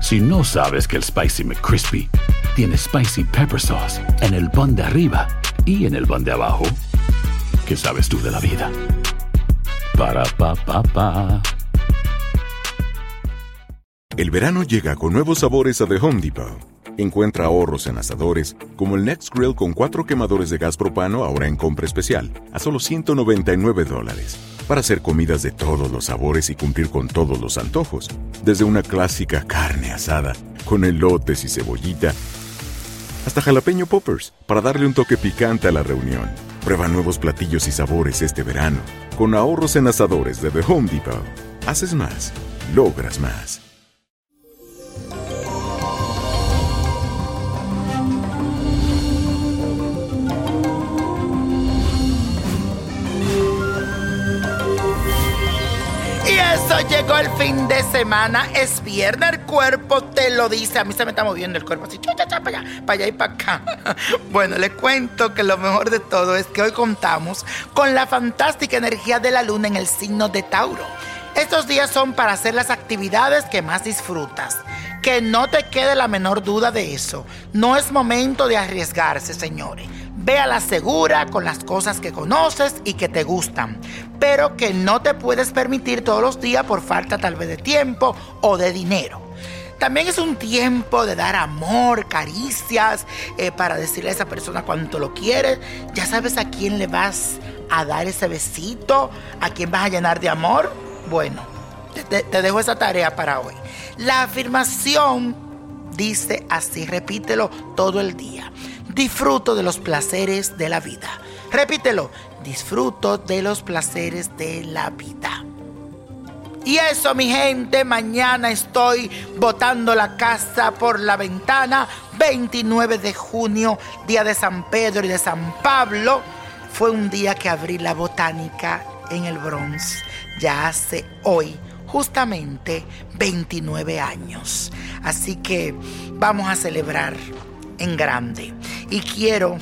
Si no sabes que el Spicy McCrispy tiene Spicy Pepper Sauce en el pan de arriba y en el pan de abajo, ¿qué sabes tú de la vida? Para, pa, pa, pa. El verano llega con nuevos sabores a The Home Depot. Encuentra ahorros en asadores, como el Next Grill con cuatro quemadores de gas propano ahora en compra especial, a solo 199 dólares. Para hacer comidas de todos los sabores y cumplir con todos los antojos. Desde una clásica carne asada, con elotes y cebollita, hasta jalapeño poppers, para darle un toque picante a la reunión. Prueba nuevos platillos y sabores este verano. Con ahorros en asadores de The Home Depot. Haces más, logras más. Llegó el fin de semana. Es viernes, el cuerpo te lo dice. A mí se me está moviendo el cuerpo así, chucha, cha, para allá, para allá y para acá. Bueno, les cuento que lo mejor de todo es que hoy contamos con la fantástica energía de la luna en el signo de Tauro. Estos días son para hacer las actividades que más disfrutas. Que no te quede la menor duda de eso. No es momento de arriesgarse, señores. Ve a la segura con las cosas que conoces y que te gustan, pero que no te puedes permitir todos los días por falta tal vez de tiempo o de dinero. También es un tiempo de dar amor, caricias, eh, para decirle a esa persona cuánto lo quieres. Ya sabes a quién le vas a dar ese besito, a quién vas a llenar de amor. Bueno, te, te dejo esa tarea para hoy. La afirmación dice así, repítelo todo el día. Disfruto de los placeres de la vida. Repítelo, disfruto de los placeres de la vida. Y eso, mi gente, mañana estoy botando la casa por la ventana. 29 de junio, día de San Pedro y de San Pablo. Fue un día que abrí la botánica en el Bronx. Ya hace hoy justamente 29 años. Así que vamos a celebrar en grande. Y quiero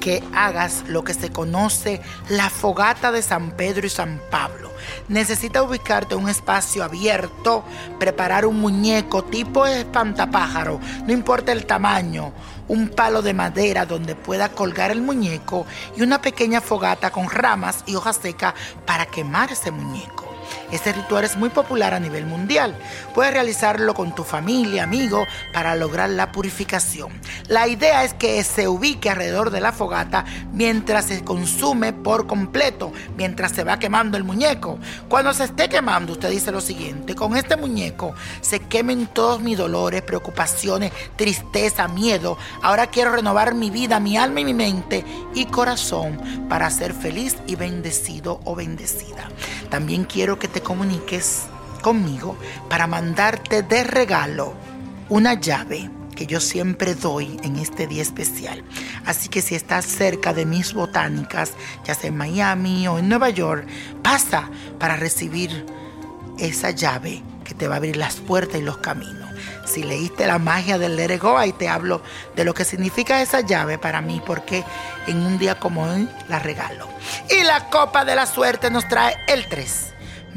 que hagas lo que se conoce la fogata de San Pedro y San Pablo. Necesita ubicarte en un espacio abierto, preparar un muñeco tipo espantapájaro, no importa el tamaño, un palo de madera donde pueda colgar el muñeco y una pequeña fogata con ramas y hojas secas para quemar ese muñeco. Este ritual es muy popular a nivel mundial. Puedes realizarlo con tu familia, amigos, para lograr la purificación. La idea es que se ubique alrededor de la fogata mientras se consume por completo, mientras se va quemando el muñeco. Cuando se esté quemando, usted dice lo siguiente, con este muñeco se quemen todos mis dolores, preocupaciones, tristeza, miedo. Ahora quiero renovar mi vida, mi alma y mi mente y corazón para ser feliz y bendecido o bendecida. También quiero que comuniques conmigo para mandarte de regalo una llave que yo siempre doy en este día especial. Así que si estás cerca de mis botánicas, ya sea en Miami o en Nueva York, pasa para recibir esa llave que te va a abrir las puertas y los caminos. Si leíste la magia del Let ahí te hablo de lo que significa esa llave para mí, porque en un día como hoy la regalo. Y la copa de la suerte nos trae el 3.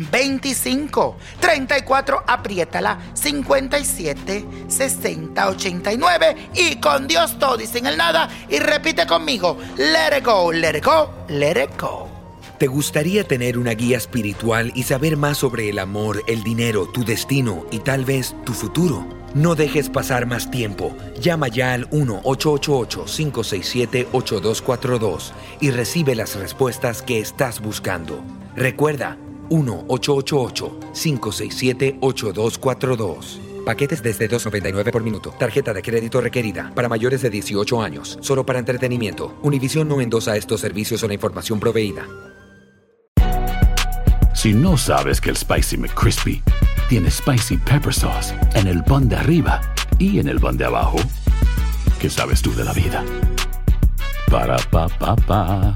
25, 34, apriétala, 57, 60, 89 y con Dios todo y sin el nada y repite conmigo, let it go, let it go, let it go. ¿Te gustaría tener una guía espiritual y saber más sobre el amor, el dinero, tu destino y tal vez tu futuro? No dejes pasar más tiempo. Llama ya al 1-888-567-8242 y recibe las respuestas que estás buscando. Recuerda, 1-888-567-8242. Paquetes desde 2.99 por minuto. Tarjeta de crédito requerida para mayores de 18 años. Solo para entretenimiento. Univision no endosa estos servicios o la información proveída. Si no sabes que el Spicy McCrispy tiene Spicy Pepper Sauce en el pan de arriba y en el pan de abajo. ¿Qué sabes tú de la vida? Para, pa, pa, pa